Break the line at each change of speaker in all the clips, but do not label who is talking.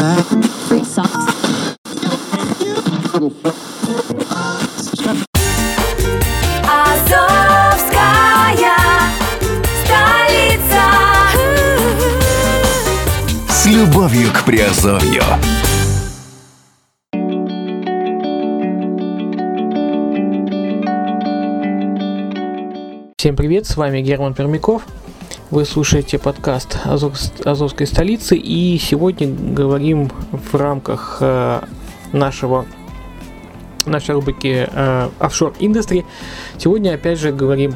Free socks.
Азовская столица.
С любовью к Приазовью.
Всем привет, с вами Герман Пермяков. Вы слушаете подкаст Азов- Азовской столицы и сегодня говорим в рамках э, нашего нашей рубрики э, Offshore Industry. Сегодня опять же говорим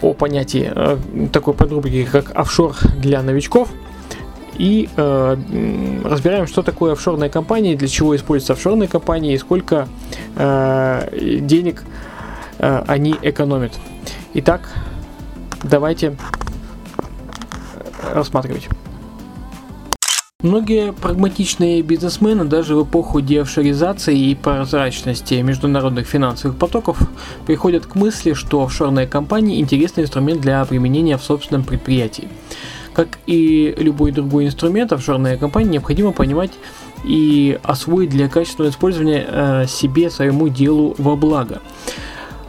о понятии э, такой подрубрики, как офшор для новичков. И разбираем, что такое офшорная компания, для чего используются офшорные компании и сколько денег они экономят. Итак, давайте э, рассматривать. Многие прагматичные бизнесмены даже в эпоху деофшоризации и прозрачности международных финансовых потоков приходят к мысли, что офшорные компании – интересный инструмент для применения в собственном предприятии. Как и любой другой инструмент, офшорные компании необходимо понимать и освоить для качественного использования э, себе, своему делу во благо.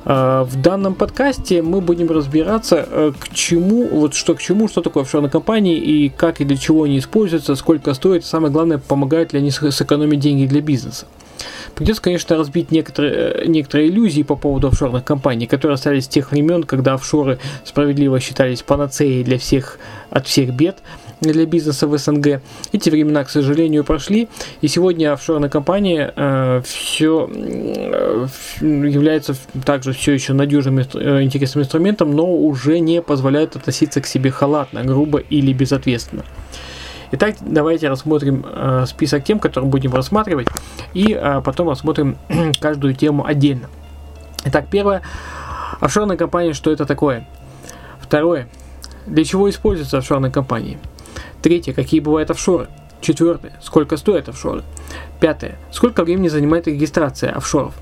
Э, В данном подкасте мы будем разбираться, э, к чему, вот что к чему, что такое офшорные компании и как и для чего они используются, сколько стоит, самое главное, помогают ли они сэкономить деньги для бизнеса. Придется, конечно, разбить некоторые, э, некоторые иллюзии по поводу офшорных компаний, которые остались с тех времен, когда офшоры справедливо считались панацеей для всех, от всех бед для бизнеса в СНГ. Эти времена, к сожалению, прошли, и сегодня офшорная компания все является также все еще надежным э, интересным инструментом, но уже не позволяет относиться к себе халатно, грубо или безответственно. Итак, давайте рассмотрим э, список тем, которые будем рассматривать, и э, потом рассмотрим каждую тему отдельно. Итак, первое. Офшорная компания, что это такое? Второе. Для чего используются офшорные компании? Третье. Какие бывают офшоры? Четвертое. Сколько стоят офшоры? Пятое. Сколько времени занимает регистрация офшоров?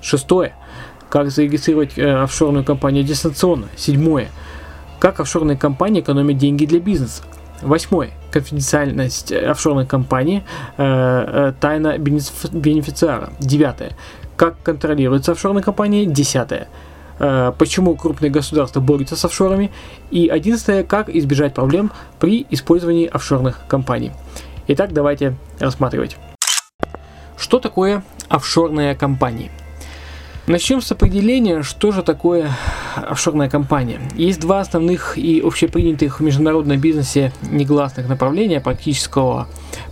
Шестое. Как зарегистрировать э, офшорную компанию дистанционно? Седьмое. Как офшорные компании экономят деньги для бизнеса? Восьмое. Конфиденциальность э, офшорной компании, э, э, тайна бенефи- бенефициара. Девятое. Как контролируется офшорная компания? Десятое. Э, Почему крупные государства борются с офшорами? И одиннадцатое. Как избежать проблем при использовании офшорных компаний? Итак, давайте рассматривать. Что такое офшорные компании? Начнем с определения, что же такое офшорная компания. Есть два основных и общепринятых в международном бизнесе негласных направления практического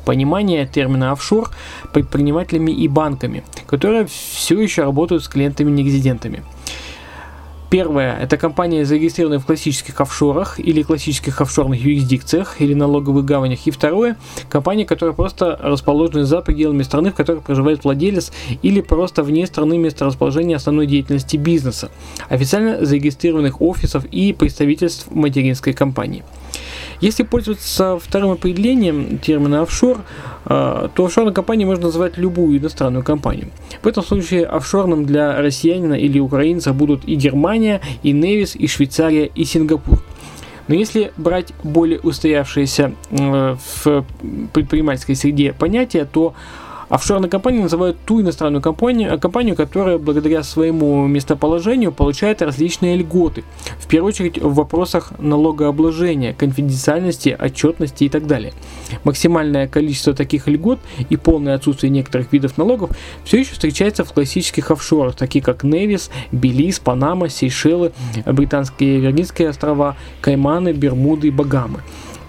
понимания термина офшор предпринимателями и банками, которые все еще работают с клиентами-нерезидентами. Первое – это компания, зарегистрированная в классических офшорах или классических офшорных юрисдикциях или налоговых гаванях. И второе – компания, которая просто расположена за пределами страны, в которой проживает владелец, или просто вне страны места расположения основной деятельности бизнеса, официально зарегистрированных офисов и представительств материнской компании. Если пользоваться вторым определением термина офшор, э, то офшорной компанией можно назвать любую иностранную компанию. В этом случае офшорным для россиянина или украинца будут и Германия, и Невис, и Швейцария, и Сингапур. Но если брать более устоявшиеся э, в предпринимательской среде понятия, то офшорной компанией называют ту иностранную компанию, компанию, которая благодаря своему местоположению получает различные льготы. В первую очередь в вопросах налогообложения, конфиденциальности, отчетности и так далее. Максимальное количество таких льгот и полное отсутствие некоторых видов налогов все еще встречается в классических офшорах, такие как Невис, Белиз, Панама, Сейшелы, Британские Виргинские острова, Кайманы, Бермуды и Багамы.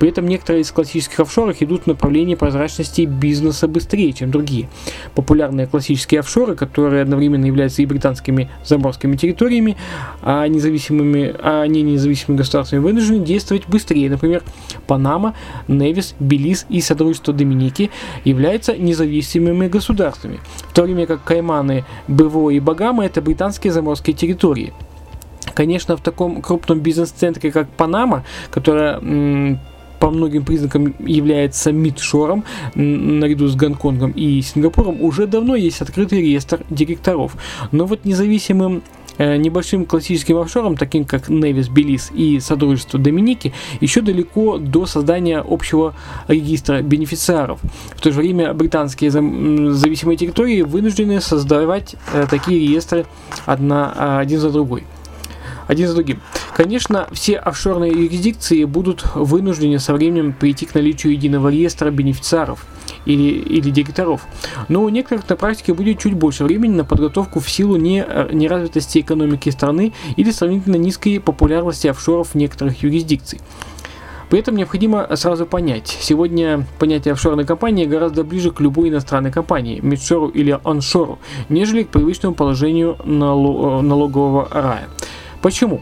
При этом некоторые из классических офшоров идут в направлении прозрачности бизнеса быстрее, чем другие. Популярные классические офшоры, которые одновременно являются и британскими заморскими территориями, а, независимыми, а не независимыми государствами, вынуждены действовать быстрее. Например, Панама, Невис, Белиз и Содружество Доминики являются независимыми государствами, в то время как Кайманы, БВО и Багамы – это британские заморские территории. Конечно, в таком крупном бизнес-центре, как Панама, которая по многим признакам является мидшором наряду с Гонконгом и Сингапуром, уже давно есть открытый реестр директоров. Но вот независимым Э, небольшим классическим офшорам, таким как Невис, Белиз и Содружество Доминики, еще далеко до создания общего регистра бенефициаров. В то же время британские зависимые территории вынуждены создавать э, такие реестры одна, а, один за другой один за другим. Конечно, все офшорные юрисдикции будут вынуждены со временем прийти к наличию единого реестра бенефициаров – или, или директоров. Но у некоторых на практике будет чуть больше времени на подготовку в силу не, неразвитости экономики страны или сравнительно низкой популярности офшоров некоторых юрисдикций. При этом необходимо сразу понять, сегодня понятие офшорной компании гораздо ближе к любой иностранной компании, мидшору или оншору, нежели к привычному положению налогового рая. Почему?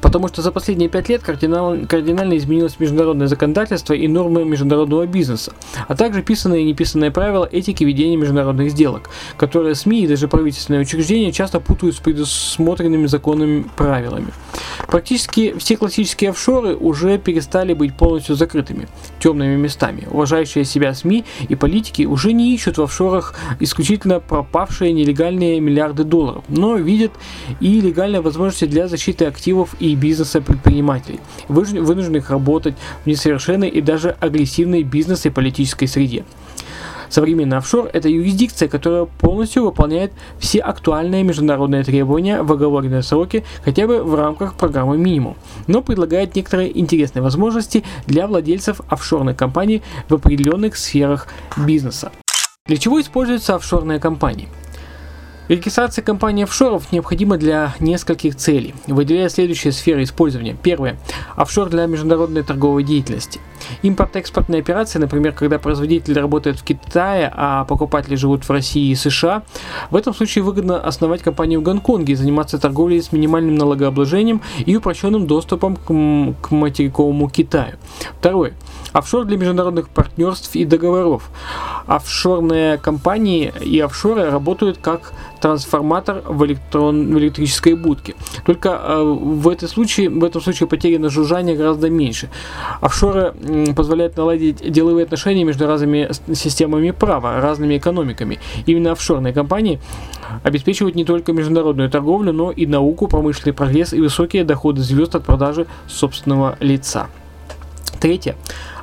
Потому что за последние пять лет кардинал, кардинально изменилось международное законодательство и нормы международного бизнеса, а также писанные и неписанные правила этики ведения международных сделок, которые СМИ и даже правительственные учреждения часто путают с предусмотренными законными правилами. Практически все классические офшоры уже перестали быть полностью закрытыми, темными местами. Уважающие себя СМИ и политики уже не ищут в офшорах исключительно пропавшие нелегальные миллиарды долларов, но видят и легальные возможности для защиты активов и бизнеса предпринимателей, вынужденных работать в несовершенной и даже агрессивной бизнес и политической среде. Современный офшор – это юрисдикция, которая полностью выполняет все актуальные международные требования в оговоренные сроки, хотя бы в рамках программы минимум, но предлагает некоторые интересные возможности для владельцев офшорной компании в определенных сферах бизнеса. Для чего используются офшорные компании? Регистрация компании офшоров необходима для нескольких целей, выделяя следующие сферы использования. Первое. Офшор для международной торговой деятельности. Импорт-экспортные операции, например, когда производитель работает в Китае, а покупатели живут в России и США, в этом случае выгодно основать компанию в Гонконге и заниматься торговлей с минимальным налогообложением и упрощенным доступом к, к материковому Китаю. Второе. Офшор для международных партнерств и договоров. Офшорные компании и офшоры работают как трансформатор в, электрон, в электрической будке. Только э, в, этом случае, в этом случае потери на жужжание гораздо меньше. Офшоры э, позволяют наладить деловые отношения между разными системами права, разными экономиками. Именно офшорные компании обеспечивают не только международную торговлю, но и науку, промышленный прогресс и высокие доходы звезд от продажи собственного лица. Третье.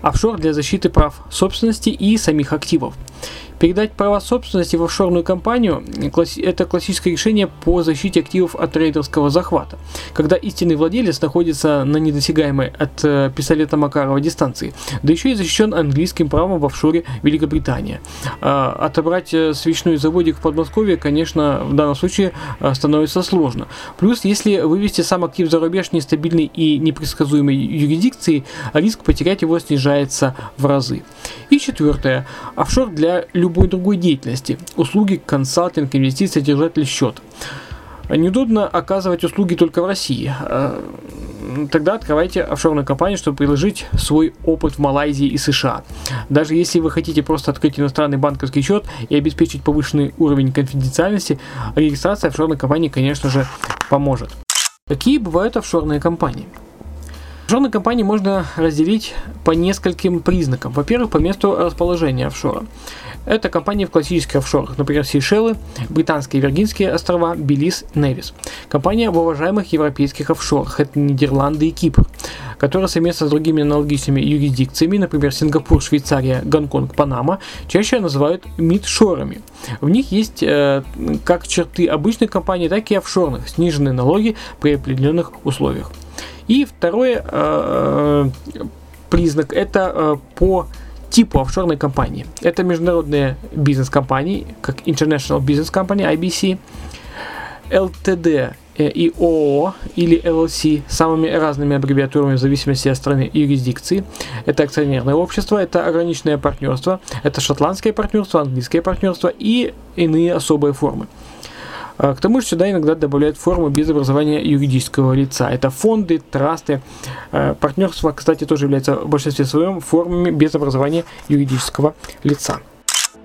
Офшор для защиты прав собственности и самих активов. Передать права собственности в офшорную компанию – это классическое решение по защите активов от трейдерского захвата, когда истинный владелец находится на недосягаемой от э, пистолета Макарова дистанции, да еще и защищен английским правом в офшоре Великобритания. А, отобрать э, свечной заводик в Подмосковье, конечно, в данном случае э, становится сложно. Плюс, если вывести сам актив за рубеж нестабильной и непредсказуемой юрисдикции, риск потерять его снижается в разы. И четвертое. Офшор для любой другой деятельности. Услуги, консалтинг, инвестиции, держатель счет. Неудобно оказывать услуги только в России. Э, тогда открывайте офшорную компанию, чтобы приложить свой опыт в Малайзии и США. Даже если вы хотите просто открыть иностранный банковский счет и обеспечить повышенный уровень конфиденциальности, регистрация офшорной компании, конечно же, поможет. Какие бывают офшорные компании? Офшорные компании можно разделить по нескольким признакам. Во-первых, по месту расположения офшора. Это компании в классических офшорах, например, Сейшелы, Британские Виргинские острова, Белиз, Невис. Компания в уважаемых европейских офшорах, это Нидерланды и Кипр, которые совместно с другими аналогичными юрисдикциями, например, Сингапур, Швейцария, Гонконг, Панама, чаще называют мидшорами. В них есть э, как черты обычных компаний, так и офшорных, сниженные налоги при определенных условиях. И второй э, признак это э, по типу офшорной компании. Это международные бизнес-компании, как International Business Company, IBC, LTD э, и ООО или LLC самыми разными аббревиатурами в зависимости от страны и юрисдикции. Это акционерное общество, это ограниченное партнерство, это шотландское партнерство, английское партнерство и иные особые формы. А, к тому же сюда иногда добавляют форму без образования юридического лица. Это фонды, трасты. А, партнерство, кстати, тоже является в большинстве своем формами без образования юридического лица.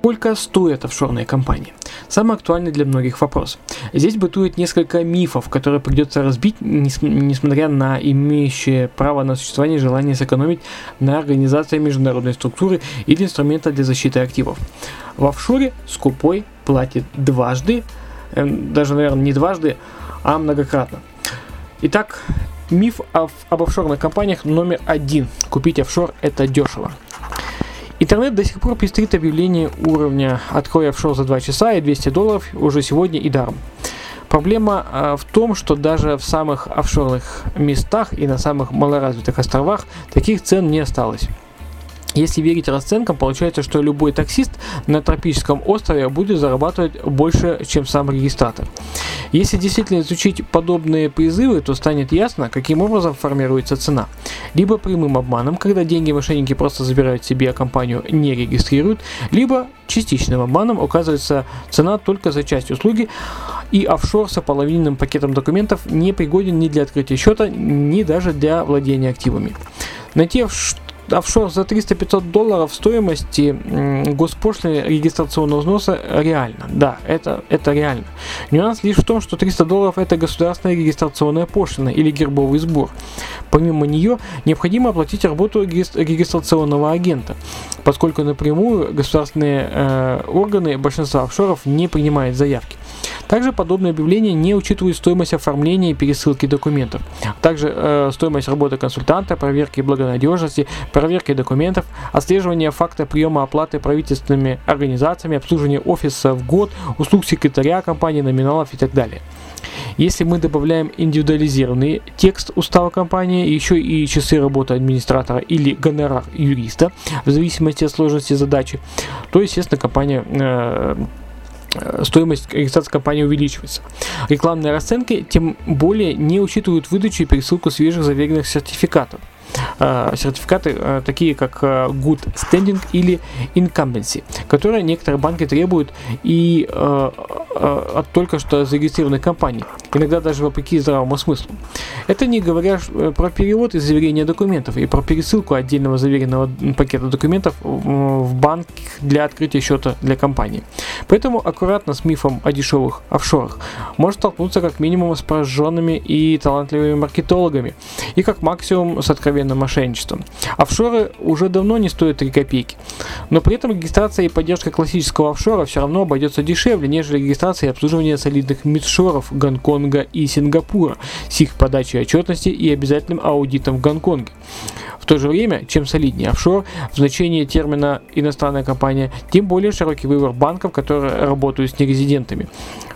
Сколько стоят офшорные компании? Самый актуальный для многих вопрос. Здесь бытует несколько мифов, которые придется разбить, несмотря на имеющее право на существование желание сэкономить на организации международной структуры или инструмента для защиты активов. В офшоре скупой платит дважды, даже, наверное, не дважды, а многократно. Итак, миф об, об офшорных компаниях номер один. Купить офшор это дешево. Интернет до сих пор пестрит объявление уровня «Открой офшор за 2 часа» и 200 долларов уже сегодня и даром. Проблема э, в том, что даже в самых офшорных местах и на самых малоразвитых островах таких цен не осталось. Если верить расценкам, получается, что любой таксист на тропическом острове будет зарабатывать больше, чем сам регистратор. Если действительно изучить подобные призывы, то станет ясно, каким образом формируется цена. Либо прямым обманом, когда деньги мошенники просто забирают себе, а компанию не регистрируют, либо частичным обманом указывается цена только за часть услуги, и офшор с ополовиненным пакетом документов не пригоден ни для открытия счета, ни даже для владения активами. Найти офшор за 300-500 долларов стоимости госпошлины регистрационного взноса реально. Да, это, это реально. Нюанс лишь в том, что 300 долларов это государственная регистрационная пошлина или гербовый сбор. Помимо нее необходимо оплатить работу регистрационного агента, поскольку напрямую государственные э, органы большинства офшоров не принимают заявки. Также подобные объявления не учитывают стоимость оформления и пересылки документов. Также э, стоимость работы консультанта, проверки благонадежности, проверки документов, отслеживание факта приема оплаты правительственными организациями, обслуживание офиса в год, услуг секретаря компании, номиналов и так далее. Если мы добавляем индивидуализированный текст устава компании, еще и часы работы администратора или гонорар юриста, в зависимости от сложности задачи, то, естественно, компания э, Э, стоимость регистрации компании увеличивается. Рекламные расценки тем более не учитывают выдачу и пересылку свежих заверенных сертификатов. Э, сертификаты э, такие как Good Standing или Incumbency, которые некоторые банки требуют и от только что зарегистрированной компании, иногда даже вопреки здравому смыслу. Это не говоря про перевод и заверение документов и про пересылку отдельного заверенного пакета документов в банк для открытия счета для компании. Поэтому аккуратно с мифом о дешевых офшорах может столкнуться как минимум с пораженными и талантливыми маркетологами, и как максимум с откровенным мошенничеством. Офшоры уже давно не стоят 3 копейки, но при этом регистрация и поддержка классического офшора все равно обойдется дешевле, нежели регистрация и обслуживание солидных мидшоров Гонконга и Сингапура с их подачей отчетности и обязательным аудитом в Гонконге. В то же время, чем солиднее офшор в значении термина «иностранная компания», тем более широкий выбор банков, которые работают с нерезидентами.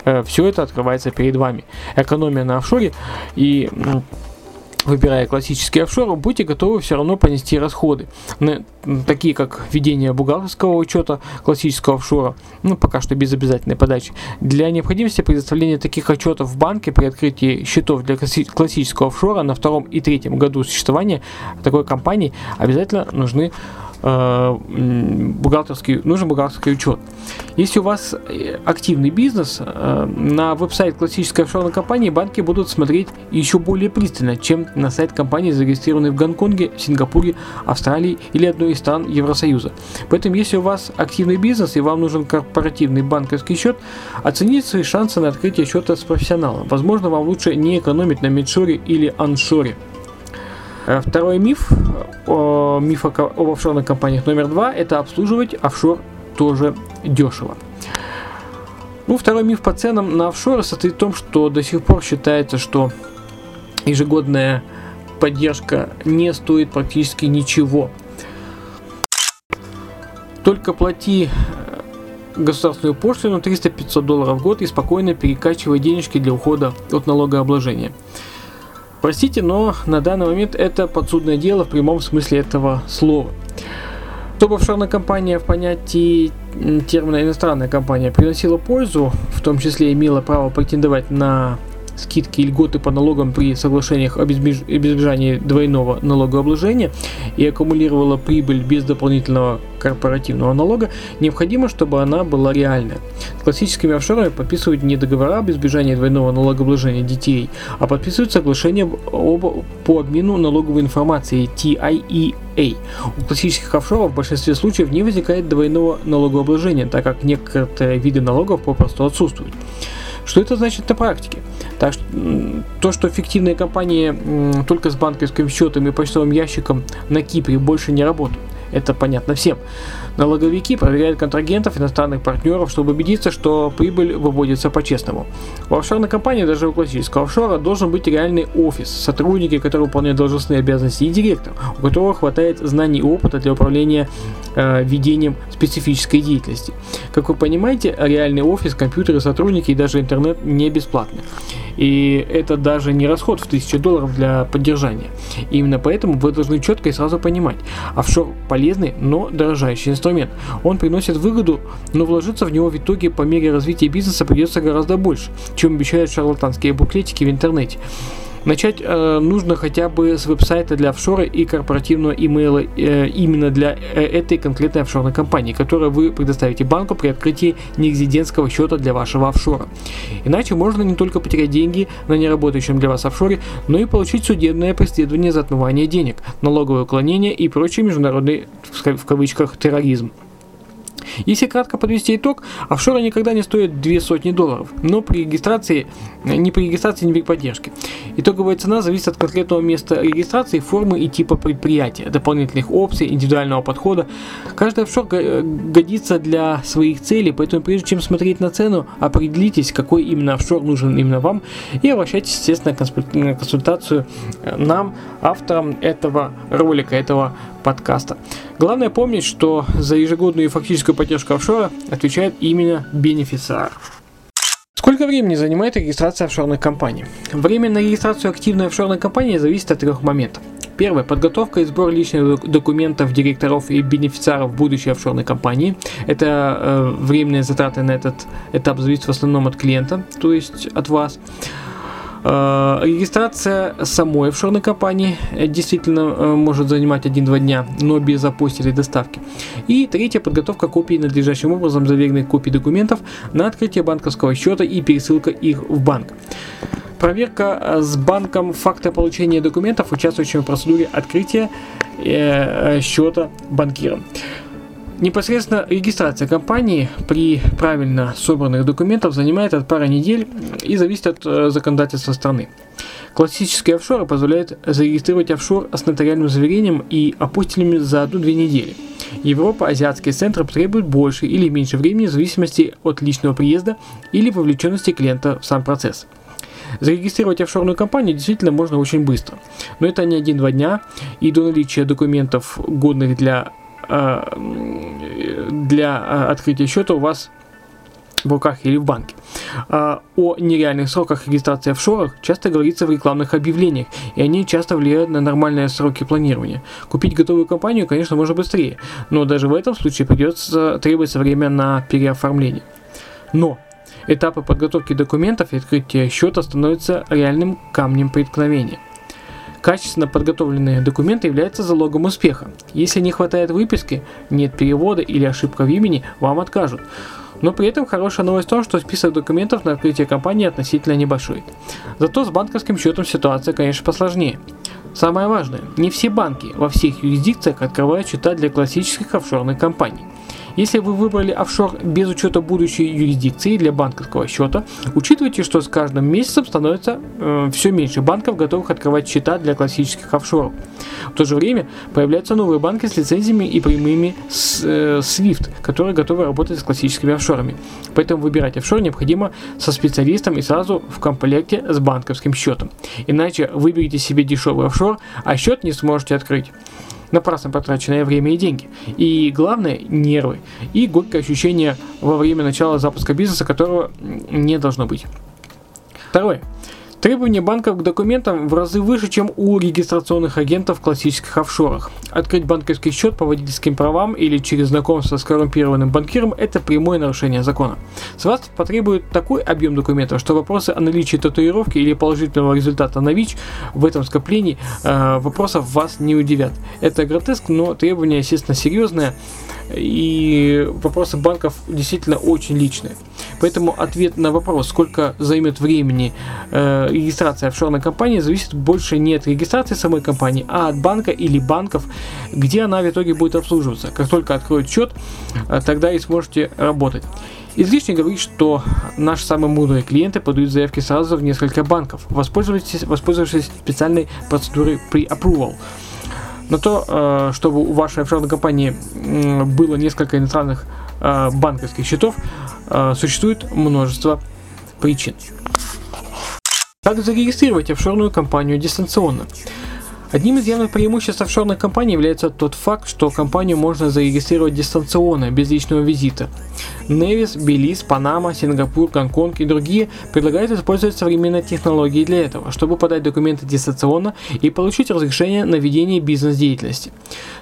Э, Все это открывается перед вами. Экономия на офшоре и выбирая классический офшор, будьте готовы все равно понести расходы, такие как ведение бухгалтерского учета классического офшора, ну пока что без обязательной подачи. Для необходимости предоставления таких отчетов в банке при открытии счетов для классического офшора на втором и третьем году существования такой компании обязательно нужны бухгалтерский, нужен бухгалтерский учет. Если у вас э, активный бизнес, э, на веб-сайт классической офшорной компании банки будут смотреть еще более пристально, чем на сайт компании, зарегистрированной в Гонконге, Сингапуре, Австралии или одной из стран Евросоюза. Поэтому, если у вас активный бизнес и вам нужен корпоративный банковский счет, оцените свои шансы на открытие счета с профессионалом. Возможно, вам лучше не экономить на медшоре или аншоре. Э, второй миф, о, миф о, об офшорных компаниях номер два, это обслуживать офшор тоже дешево. Ну, второй миф по ценам на офшоры состоит в том, что до сих пор считается, что ежегодная поддержка не стоит практически ничего. Только плати э, государственную пошлину 300-500 долларов в год и спокойно перекачивай денежки для ухода от налогообложения. Простите, но на данный момент это подсудное дело в прямом смысле этого слова. Чтобы офшорная компания в понятии термина иностранная компания приносила пользу, в том числе имела право претендовать на скидки и льготы по налогам при соглашениях об избежании двойного налогообложения и аккумулировала прибыль без дополнительного корпоративного налога, необходимо, чтобы она была реальной. С классическими офшорами подписывают не договора об избежании двойного налогообложения детей, а подписывают соглашения об, по обмену налоговой информации TIEA. У классических офшоров в большинстве случаев не возникает двойного налогообложения, так как некоторые виды налогов попросту отсутствуют. Что это значит на практике? Так что то, что фиктивные компании только с банковским счетом и почтовым ящиком на Кипре больше не работают, Это понятно всем. Налоговики проверяют контрагентов, иностранных партнеров, чтобы убедиться, что прибыль выводится по-честному. В офшорной компании, даже у классического офшора, должен быть реальный офис, сотрудники, которые выполняют должностные обязанности, и директор, у которого хватает знаний и опыта для управления э, ведением специфической деятельности. Как вы понимаете, реальный офис, компьютеры, сотрудники и даже интернет не бесплатны. И это даже не расход в 1000 долларов для поддержания. И именно поэтому вы должны четко и сразу понимать, офшор полезный, но дорожающий инструмент. Он приносит выгоду, но вложиться в него в итоге по мере развития бизнеса придется гораздо больше, чем обещают шарлатанские буклетики в интернете. Начать э, нужно хотя бы с веб-сайта для офшора и корпоративного имейла э, именно для э, этой конкретной офшорной компании, которую вы предоставите банку при открытии нерезидентского счета для вашего офшора. Иначе можно не только потерять деньги на неработающем для вас офшоре, но и получить судебное преследование за отмывание денег, налоговое уклонение и прочий международный в кавычках терроризм. Если кратко подвести итог, офшоры никогда не стоят две сотни долларов, но при регистрации, не при регистрации, не при поддержке. Итоговая цена зависит от конкретного места регистрации, формы и типа предприятия, дополнительных опций, индивидуального подхода. Каждый офшор годится для своих целей, поэтому прежде чем смотреть на цену, определитесь, какой именно офшор нужен именно вам и обращайтесь, естественно, на консультацию нам, авторам этого ролика, этого подкаста. Главное помнить, что за ежегодную фактическую поддержку офшора отвечает именно бенефициар. Сколько времени занимает регистрация офшорных компаний? Время на регистрацию активной офшорной компании зависит от трех моментов. Первое. Подготовка и сбор личных документов директоров и бенефициаров будущей офшорной компании. Это э, временные затраты на этот этап зависят в основном от клиента, то есть от вас. Э, регистрация самой офшорной компании э, действительно э, может занимать 1-2 дня, но без апостиля доставки. И третье, подготовка копий надлежащим образом заверенных копий документов на открытие банковского счета и пересылка их в банк. Проверка с банком факта получения документов, участвующим в процедуре открытия счета банкиром. Непосредственно регистрация компании при правильно собранных документах занимает от пары недель и зависит от э, законодательства страны. Классические офшоры позволяют зарегистрировать офшор с нотариальным заверением и апостилями за одну-две недели. Европа, азиатские центры требуют больше или меньше времени в зависимости от личного приезда или вовлеченности клиента в сам процесс. Зарегистрировать офшорную компанию действительно можно очень быстро, но это не один-два дня, и до наличия документов, годных для для а, открытия счета у вас в руках или в банке. А, о нереальных сроках регистрации офшорах часто говорится в рекламных объявлениях, и они часто влияют на нормальные сроки планирования. Купить готовую компанию, конечно, можно быстрее, но даже в этом случае придется требоваться время на переоформление. Но этапы подготовки документов и открытия счета становятся реальным камнем преткновения. Качественно подготовленные документы являются залогом успеха. Если не хватает выписки, нет перевода или ошибка в имени, вам откажут. Но при этом хорошая новость в том, что список документов на открытие компании относительно небольшой. Зато с банковским счетом ситуация, конечно, посложнее. Самое важное, не все банки во всех юрисдикциях открывают счета для классических офшорных компаний. Если вы выбрали офшор без учета будущей юрисдикции для банковского счета, учитывайте, что с каждым месяцем становится э, все меньше банков, готовых открывать счета для классических офшоров. В то же время появляются новые банки с лицензиями и прямыми с, э, SWIFT, которые готовы работать с классическими офшорами. Поэтому выбирать офшор необходимо со специалистом и сразу в комплекте с банковским счетом. Иначе выберите себе дешевый офшор, а счет не сможете открыть напрасно потраченное время и деньги. И главное, нервы. И горькое ощущение во время начала запуска бизнеса, которого не должно быть. Второе. Требования банков к документам в разы выше, чем у регистрационных агентов в классических офшорах. Открыть банковский счет по водительским правам или через знакомство с коррумпированным банкиром – это прямое нарушение закона. С вас потребует такой объем документов, что вопросы о наличии татуировки или положительного результата на ВИЧ в этом скоплении э, вопросов вас не удивят. Это гротеск, но требования, естественно, серьезные и вопросы банков действительно очень личные. Поэтому ответ на вопрос, сколько займет времени э, регистрация офшорной компании, зависит больше не от регистрации самой компании, а от банка или банков, где она в итоге будет обслуживаться. Как только откроют счет, э, тогда и сможете работать. Излишне говорить, что наши самые мудрые клиенты подают заявки сразу в несколько банков, воспользовавшись, воспользовавшись специальной процедурой pre-approval. На то, э, чтобы у вашей офшорной компании было несколько иностранных э, банковских счетов, э, существует множество причин. Как зарегистрировать офшорную компанию дистанционно? Одним из явных преимуществ офшорных компаний является тот факт, что компанию можно зарегистрировать дистанционно, без личного визита. Невис, Белиз, Панама, Сингапур, Гонконг и другие предлагают использовать современные технологии для этого, чтобы подать документы дистанционно и получить разрешение на ведение бизнес-деятельности.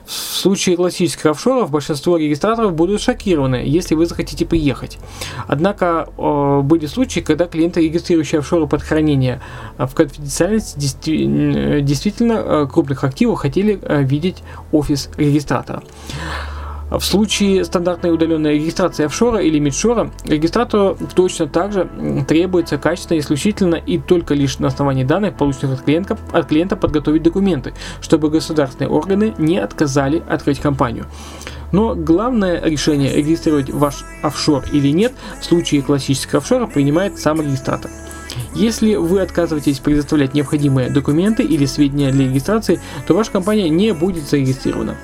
В случае классических офшоров большинство регистраторов будут шокированы, если вы захотите приехать. Однако э, были случаи, когда клиенты, регистрирующие офшоры под хранение э, в конфиденциальности, действительно э, крупных активов хотели видеть офис регистратора. В случае стандартной удаленной регистрации офшора или мидшора, регистратору точно так же требуется качественно, исключительно и только лишь на основании данных, полученных от клиента, от клиента подготовить документы, чтобы государственные органы не отказали открыть компанию. Но главное решение, регистрировать ваш офшор или нет, в случае классического офшора принимает сам регистратор. Если вы отказываетесь предоставлять необходимые документы или сведения для регистрации, то ваша компания не будет зарегистрирована.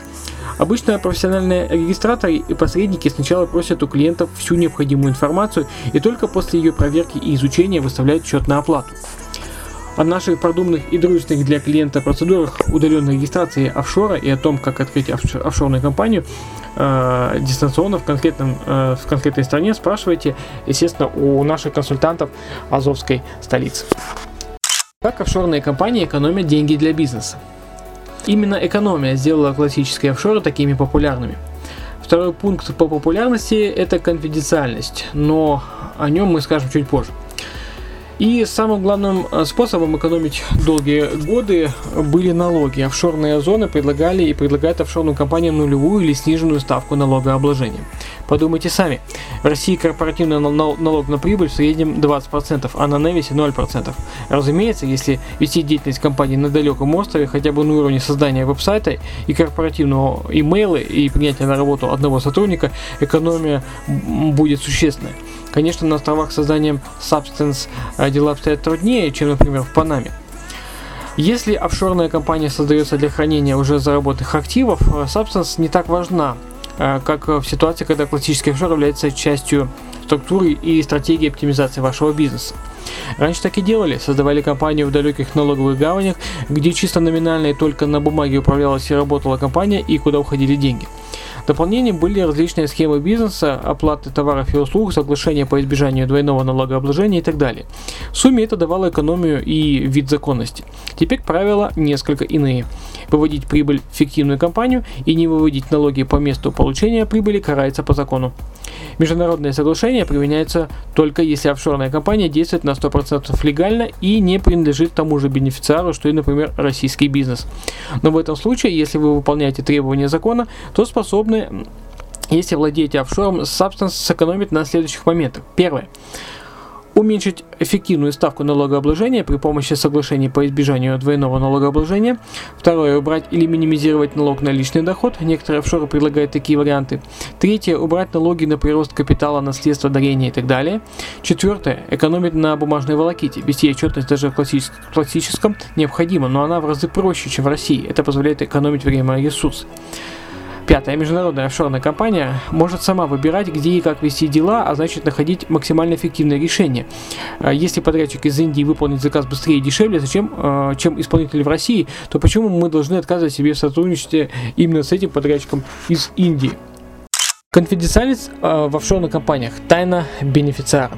Обычно профессиональные регистраторы и посредники сначала просят у клиентов всю необходимую информацию и только после ее проверки и изучения выставляют счет на оплату. О наших продуманных и дружественных для клиента процедурах удаленной регистрации офшора и о том, как открыть офшорную компанию э, дистанционно в, конкретном, э, в конкретной стране, спрашивайте, естественно, у наших консультантов Азовской столицы. Как офшорные компании экономят деньги для бизнеса? Именно экономия сделала классические офшоры такими популярными. Второй пункт по популярности – это конфиденциальность, но о нем мы скажем чуть позже. И самым главным э, способом экономить долгие годы были налоги. Офшорные зоны предлагали и предлагают офшорным компаниям нулевую или сниженную ставку налогообложения. Подумайте сами. В России корпоративный налог на прибыль в среднем 20%, а на Невисе 0%. Разумеется, если вести деятельность компании на далеком острове, хотя бы на уровне создания веб-сайта и корпоративного имейла и принятия на работу одного сотрудника, экономия будет существенная. Конечно, на островах созданием Substance дела обстоят труднее, чем, например, в Панаме. Если офшорная компания создается для хранения уже заработанных активов, э, Substance не так важна, э, как в ситуации, когда классический офшор является частью структуры и стратегии оптимизации вашего бизнеса. Раньше так и делали, создавали компанию в далеких налоговых гаванях, где чисто номинально и только на бумаге управлялась и работала компания и куда уходили деньги. Дополнением были различные схемы бизнеса, оплаты товаров и услуг, соглашения по избежанию двойного налогообложения и так далее. В сумме это давало экономию и вид законности. Теперь правила несколько иные. Выводить прибыль в фиктивную компанию и не выводить налоги по месту получения прибыли карается по закону. Международные соглашения применяются только если офшорная компания действует на 100% легально и не принадлежит тому же бенефициару, что и, например, российский бизнес. Но в этом случае, если вы выполняете требования закона, то способны если владеете офшором, Substance сэкономит на следующих моментах. Первое уменьшить эффективную ставку налогообложения при помощи соглашений по избежанию двойного налогообложения. Второе, убрать или минимизировать налог на личный доход. Некоторые офшоры предлагают такие варианты. Третье, убрать налоги на прирост капитала, наследство, дарение и так далее. Четвертое, экономить на бумажной волоките. Вести отчетность даже в классическом необходимо, но она в разы проще, чем в России. Это позволяет экономить время и ресурсы. Пятое. Международная офшорная компания может сама выбирать, где и как вести дела, а значит находить максимально эффективное решение. А если подрядчик из Индии выполнит заказ быстрее и дешевле, зачем, а, чем исполнитель в России, то почему мы должны отказывать себе в сотрудничестве именно с этим подрядчиком из Индии? Конфиденциальность а, в офшорных компаниях. Тайна бенефициара.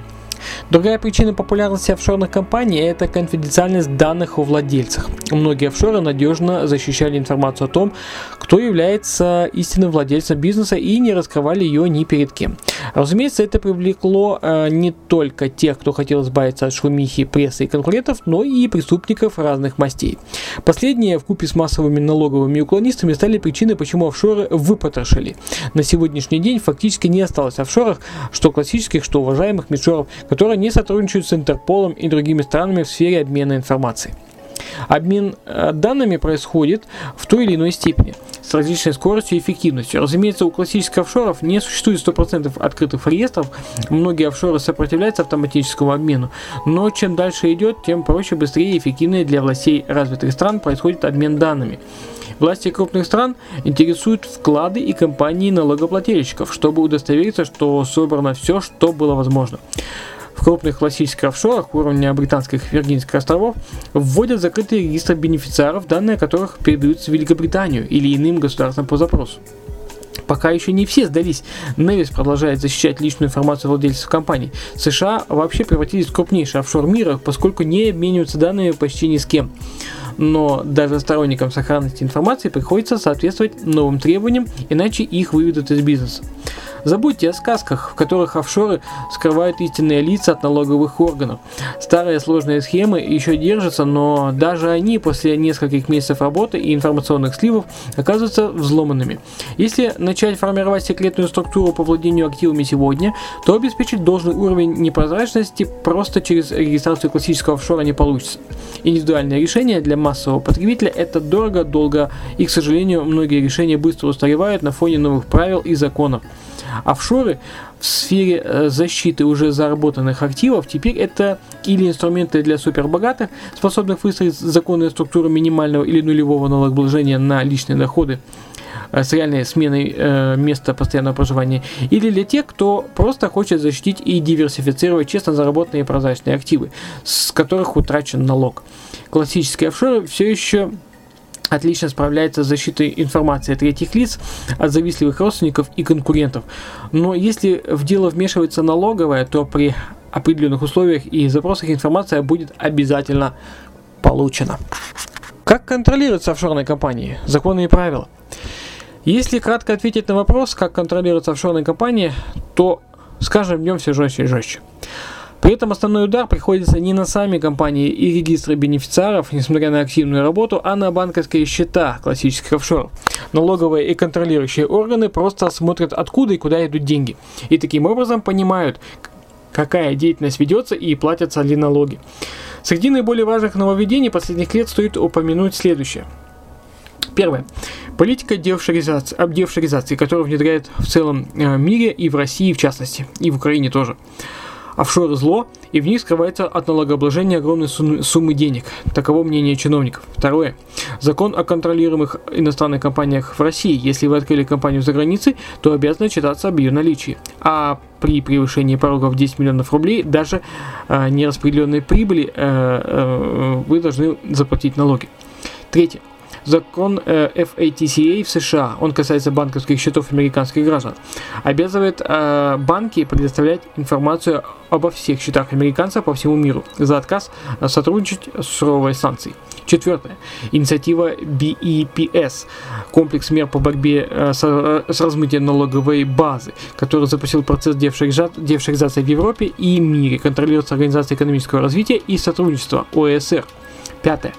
Другая причина популярности офшорных компаний – это конфиденциальность данных о владельцах. Многие офшоры надежно защищали информацию о том, кто является истинным владельцем бизнеса и не раскрывали ее ни перед кем. Разумеется, это привлекло э, не только тех, кто хотел избавиться от шумихи прессы и конкурентов, но и преступников разных мастей. Последние, в купе с массовыми налоговыми уклонистами, стали причиной, почему офшоры выпотрошили. На сегодняшний день фактически не осталось офшоров, что классических, что уважаемых мидшоров, которые не сотрудничают с Интерполом и другими странами в сфере обмена информацией. Обмен э, данными происходит в той или иной степени, с различной скоростью и эффективностью. Разумеется, у классических офшоров не существует 100% открытых реестров, многие офшоры сопротивляются автоматическому обмену, но чем дальше идет, тем проще, быстрее и эффективнее для властей развитых стран происходит обмен данными. Власти крупных стран интересуют вклады и компании налогоплательщиков, чтобы удостовериться, что собрано все, что было возможно. В крупных классических офшорах уровня британских Виргинских островов вводят закрытые регистры бенефициаров, данные которых передаются в Великобританию или иным государствам по запросу. Пока еще не все сдались. Невис продолжает защищать личную информацию владельцев компаний. США вообще превратились в крупнейший офшор мира, поскольку не обмениваются данными почти ни с кем. Но даже сторонникам сохранности информации приходится соответствовать новым требованиям, иначе их выведут из бизнеса. Забудьте о сказках, в которых офшоры скрывают истинные лица от налоговых органов. Старые сложные схемы еще держатся, но даже они после нескольких месяцев работы и информационных сливов оказываются взломанными. Если начать формировать секретную структуру по владению активами сегодня, то обеспечить должный уровень непрозрачности просто через регистрацию классического офшора не получится. Индивидуальное решение для массового потребителя это дорого, долго и, к сожалению, многие решения быстро устаревают на фоне новых правил и законов. Офшоры в сфере э, защиты уже заработанных активов теперь это или инструменты для супербогатых, способных выстроить законные структуры минимального или нулевого налогообложения на личные доходы с реальной сменой э, места постоянного проживания, или для тех, кто просто хочет защитить и диверсифицировать честно заработанные прозрачные активы, с которых утрачен налог. Классические офшоры все еще отлично справляется с защитой информации третьих лиц от завистливых родственников и конкурентов. Но если в дело вмешивается налоговая, то при определенных условиях и запросах информация будет обязательно получена. Как контролируются офшорные компании? Законы и правила. Если кратко ответить на вопрос, как контролируются офшорные компании, то с каждым днем все жестче и жестче. При этом основной удар приходится не на сами компании и регистры бенефициаров, несмотря на активную работу, а на банковские счета классических офшоров. Налоговые и контролирующие органы просто смотрят откуда и куда идут деньги. И таким образом понимают, какая деятельность ведется и платятся ли налоги. Среди наиболее важных нововведений последних лет стоит упомянуть следующее. Первое. Политика деофшоризации, обдеофшоризации, которую внедряет в целом э, мире и в России в частности, и в Украине тоже. Офшоры зло, и в них скрывается от налогообложения огромной суммы денег. Таково мнение чиновников. Второе. Закон о контролируемых иностранных компаниях в России. Если вы открыли компанию за границей, то обязаны читаться об ее наличии. А при превышении порога в 10 миллионов рублей даже э, нераспределенной прибыли э, э, вы должны заплатить налоги. Третье закон э, FATCA в США, он касается банковских счетов американских граждан, обязывает э, банки предоставлять информацию обо всех счетах американцев по всему миру за отказ сотрудничать с суровой санкцией. Четвертое. Инициатива BEPS, комплекс мер по борьбе э, с, э, с размытием налоговой базы, который запустил процесс девшеризации в Европе и мире, контролируется Организацией экономического развития и сотрудничества ОСР. Пятое.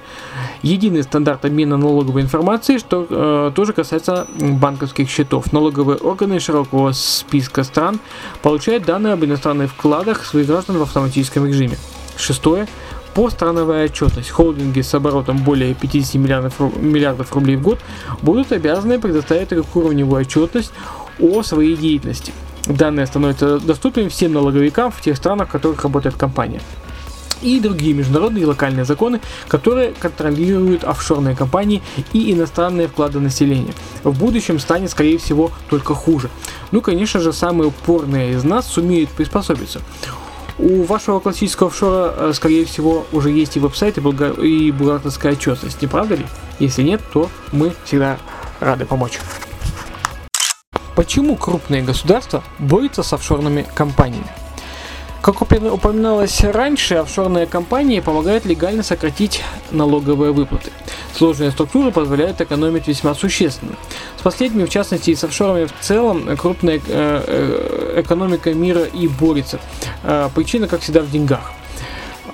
Единый стандарт обмена налоговой информацией, что э, тоже касается банковских счетов. Налоговые органы широкого списка стран получают данные об иностранных вкладах своих граждан в автоматическом режиме. Шестое. Пострановая отчетность. Холдинги с оборотом более 50 миллиардов, миллиардов рублей в год будут обязаны предоставить трехуровневую отчетность о своей деятельности. Данные становятся доступными всем налоговикам в тех странах, в которых работает компания и другие международные и локальные законы, которые контролируют офшорные компании и иностранные вклады населения. В будущем станет, скорее всего, только хуже. Ну, конечно же, самые упорные из нас сумеют приспособиться. У вашего классического офшора, э, скорее всего, уже есть и веб-сайт, и бухгалтерская отчетность, не правда ли? Если нет, то мы всегда рады помочь. Почему крупные государства борются с офшорными компаниями? Как упоминалось раньше, офшорные компании помогают легально сократить налоговые выплаты. Сложные структуры позволяют экономить весьма существенно. С последними, в частности, и с офшорами в целом, крупная э, э, экономика мира и борется. Э, причина, как всегда, в деньгах.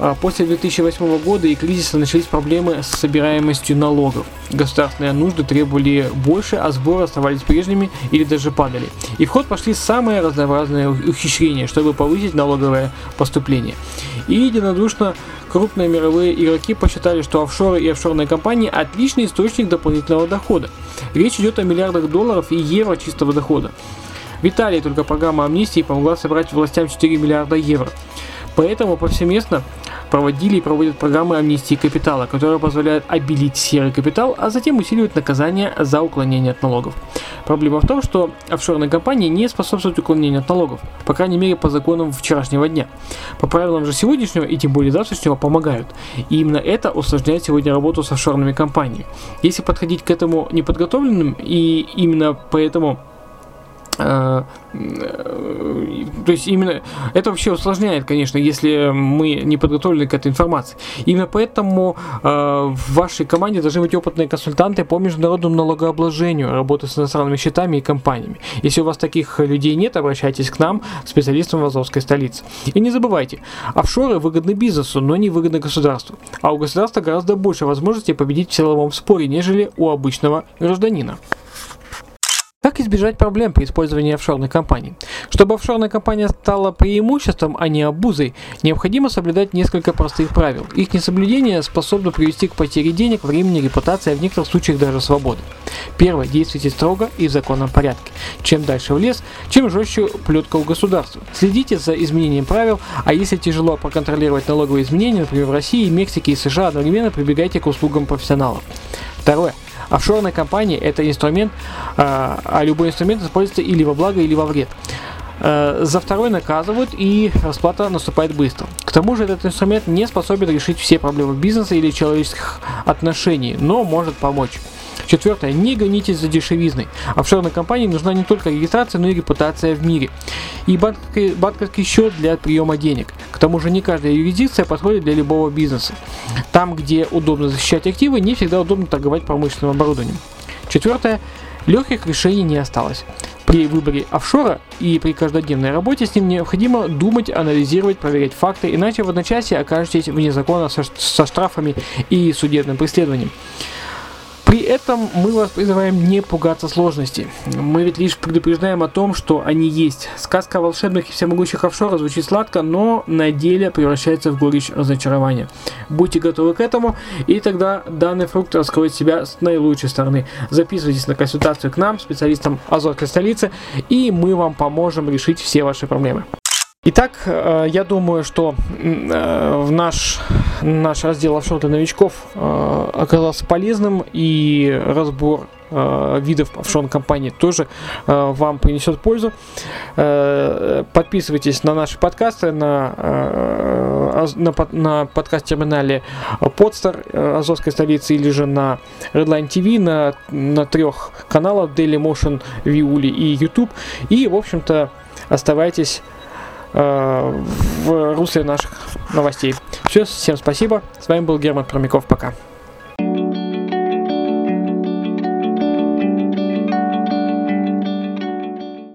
А после 2008 года и кризиса начались проблемы с собираемостью налогов. Государственные нужды требовали больше, а сборы оставались прежними или даже падали. И в ход пошли самые разнообразные ухищрения, чтобы повысить налоговое поступление. И единодушно крупные мировые игроки посчитали, что офшоры и офшорные компании – отличный источник дополнительного дохода. Речь идет о миллиардах долларов и евро чистого дохода. В Италии только программа амнистии помогла собрать властям 4 миллиарда евро. Поэтому повсеместно проводили и проводят программы амнистии капитала, которые позволяют обелить серый капитал, а затем усиливают наказание за уклонение от налогов. Проблема в том, что офшорные компании не способствуют уклонению от налогов, по крайней мере по законам вчерашнего дня. По правилам же сегодняшнего и тем более завтрашнего помогают. И именно это усложняет сегодня работу с офшорными компаниями. Если подходить к этому неподготовленным и именно поэтому то есть именно это вообще усложняет, конечно, если мы не подготовлены к этой информации. Именно поэтому э, в вашей команде должны быть опытные консультанты по международному налогообложению, работы с иностранными счетами и компаниями. Если у вас таких людей нет, обращайтесь к нам, специалистам в Азовской столице. И не забывайте, офшоры выгодны бизнесу, но не выгодны государству. А у государства гораздо больше возможностей победить в силовом споре, нежели у обычного гражданина. Как избежать проблем при использовании офшорной компании? Чтобы офшорная компания стала преимуществом, а не обузой, необходимо соблюдать несколько простых правил. Их несоблюдение способно привести к потере денег, времени, репутации, а в некоторых случаях даже свободы. Первое. Действуйте строго и в законном порядке. Чем дальше в лес, чем жестче плетка у государства. Следите за изменением правил, а если тяжело проконтролировать налоговые изменения, например, в России, Мексике и США, одновременно прибегайте к услугам профессионалов. Второе. Офшорная компания – это инструмент, а, а любой инструмент используется или во благо, или во вред. Э, за второй наказывают и расплата наступает быстро. К тому же этот инструмент не способен решить все проблемы бизнеса или человеческих отношений, но может помочь. Четвертое. Не гонитесь за дешевизной. Офшорной компании нужна не только регистрация, но и репутация в мире. И банковский, банковский счет для приема денег. К тому же не каждая юрисдикция подходит для любого бизнеса. Там, где удобно защищать активы, не всегда удобно торговать промышленным оборудованием. Четвертое. Легких решений не осталось. При выборе офшора и при каждодневной работе с ним необходимо думать, анализировать, проверять факты, иначе в одночасье окажетесь вне закона со, со штрафами и судебным преследованием. При этом мы вас призываем не пугаться сложностей. Мы ведь лишь предупреждаем о том, что они есть. Сказка о волшебных и всемогущих офшорах звучит сладко, но на деле превращается в горечь разочарования. Будьте готовы к этому, и тогда данный фрукт раскроет себя с наилучшей стороны. Записывайтесь на консультацию к нам, специалистам Азорской столицы, и мы вам поможем решить все ваши проблемы. Итак, э, я думаю, что э, в наш, наш раздел офшор для новичков э, оказался полезным и разбор видов офшорных компаний тоже вам принесет пользу. Подписывайтесь на наши подкасты на, на, на подкаст-терминале Podster Азовской столицы или же на Redline TV на, на трех каналах Daily Motion, Viuli и YouTube. И, в общем-то, оставайтесь в русле наших новостей. Все, всем спасибо. С вами был Герман Промяков. Пока.